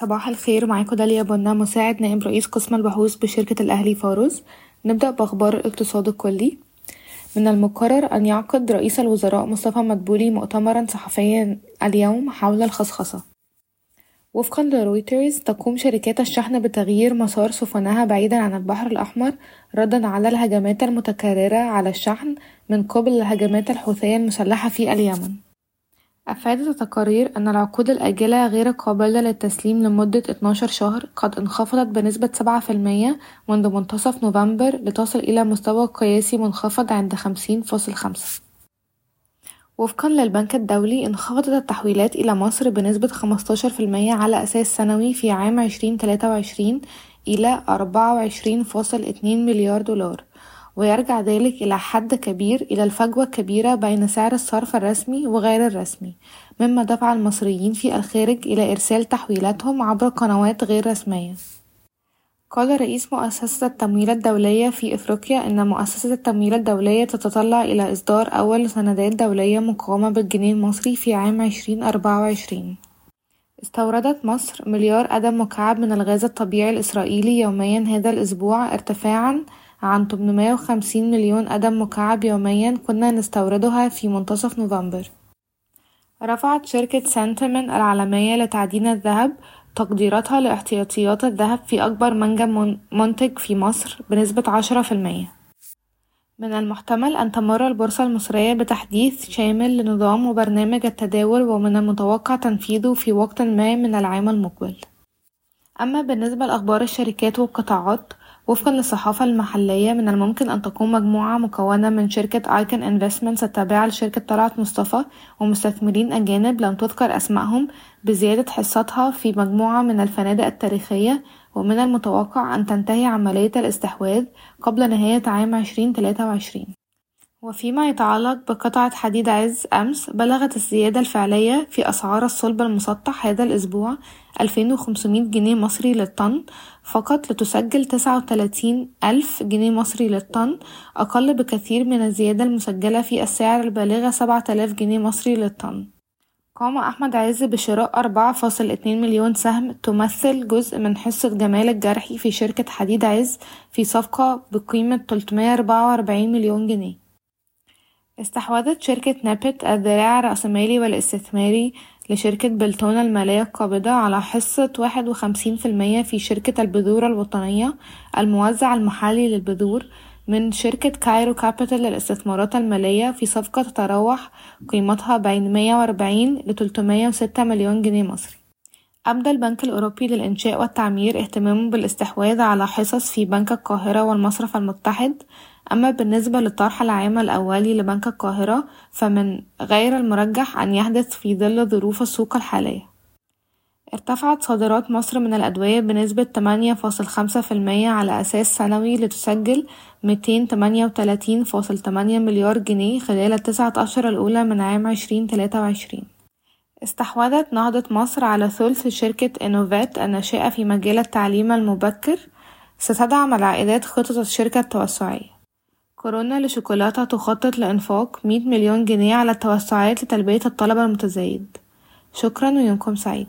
صباح الخير معاكم داليا بنا مساعد نائب رئيس قسم البحوث بشركة الأهلي فاروس نبدأ بأخبار الاقتصاد الكلي. من المقرر أن يعقد رئيس الوزراء مصطفى مدبولي مؤتمرا صحفيا اليوم حول الخصخصة. وفقا لرويترز تقوم شركات الشحن بتغيير مسار سفنها بعيدا عن البحر الأحمر ردا على الهجمات المتكررة على الشحن من قبل الهجمات الحوثية المسلحة في اليمن. أفادت التقارير أن العقود الآجلة غير قابلة للتسليم لمدة 12 شهر قد انخفضت بنسبة 7% منذ منتصف نوفمبر لتصل إلى مستوى قياسي منخفض عند 50.5 وفقا للبنك الدولي انخفضت التحويلات إلى مصر بنسبة 15% على أساس سنوي في عام 2023 إلى 24.2 مليار دولار. ويرجع ذلك إلى حد كبير إلى الفجوة الكبيرة بين سعر الصرف الرسمي وغير الرسمي. مما دفع المصريين في الخارج إلى إرسال تحويلاتهم عبر قنوات غير رسمية. قال رئيس مؤسسة التمويل الدولية في إفريقيا إن مؤسسة التمويل الدولية تتطلع إلى إصدار أول سندات دولية مقاومة بالجنيه المصري في عام عشرين أربعة وعشرين. استوردت مصر مليار قدم مكعب من الغاز الطبيعي الإسرائيلي يوميا هذا الأسبوع ارتفاعا عن 850 مليون قدم مكعب يوميا كنا نستوردها في منتصف نوفمبر. رفعت شركة سنتمن العالمية لتعدين الذهب تقديراتها لاحتياطيات الذهب في أكبر منجم منتج في مصر بنسبة عشرة في المية. من المحتمل أن تمر البورصة المصرية بتحديث شامل لنظام وبرنامج التداول ومن المتوقع تنفيذه في وقت ما من العام المقبل. أما بالنسبة لأخبار الشركات والقطاعات وفقا للصحافة المحلية من الممكن أن تقوم مجموعة مكونة من شركة ايكون انفستمنتس التابعة لشركة طلعت مصطفى ومستثمرين أجانب لم تذكر أسمائهم بزيادة حصتها في مجموعة من الفنادق التاريخية ومن المتوقع أن تنتهي عملية الاستحواذ قبل نهاية عام عشرين تلاتة وعشرين. وفيما يتعلق بقطعة حديد عز أمس بلغت الزيادة الفعلية في أسعار الصلب المسطح هذا الأسبوع ألفين وخمسمية جنيه مصري للطن فقط لتسجل تسعة وتلاتين ألف جنيه مصري للطن أقل بكثير من الزيادة المسجلة في السعر البالغة سبعة آلاف جنيه مصري للطن. قام أحمد عز بشراء أربعة فاصل اتنين مليون سهم تمثل جزء من حصة جمال الجرحي في شركة حديد عز في صفقة بقيمة تلتمية أربعة وأربعين مليون جنيه. استحوذت شركة نابت الذراع الرأسمالي والاستثماري لشركة بلتونة المالية القابضة على حصة واحد وخمسين في المية في شركة البذور الوطنية الموزع المحلي للبذور من شركة كايرو كابيتال للاستثمارات المالية في صفقة تتراوح قيمتها بين مية وأربعين لتلتمية وستة مليون جنيه مصري. أبدى البنك الأوروبي للإنشاء والتعمير اهتمامه بالاستحواذ على حصص في بنك القاهرة والمصرف المتحد. أما بالنسبة للطرح العام الأولي لبنك القاهرة فمن غير المرجح أن يحدث في ظل ظروف السوق الحالية. ارتفعت صادرات مصر من الأدوية بنسبة تمانية فاصل خمسة في المية على أساس سنوي لتسجل ميتين تمانية وتلاتين فاصل تمانية مليار جنيه خلال التسعة أشهر الأولى من عام عشرين تلاتة وعشرين. استحوذت نهضة مصر على ثلث شركة إنوفات الناشئة في مجال التعليم المبكر ستدعم العائدات خطط الشركة التوسعية. كورونا لشوكولاتة تخطط لإنفاق مية مليون جنيه على التوسعات لتلبية الطلب المتزايد. شكرا ويومكم سعيد.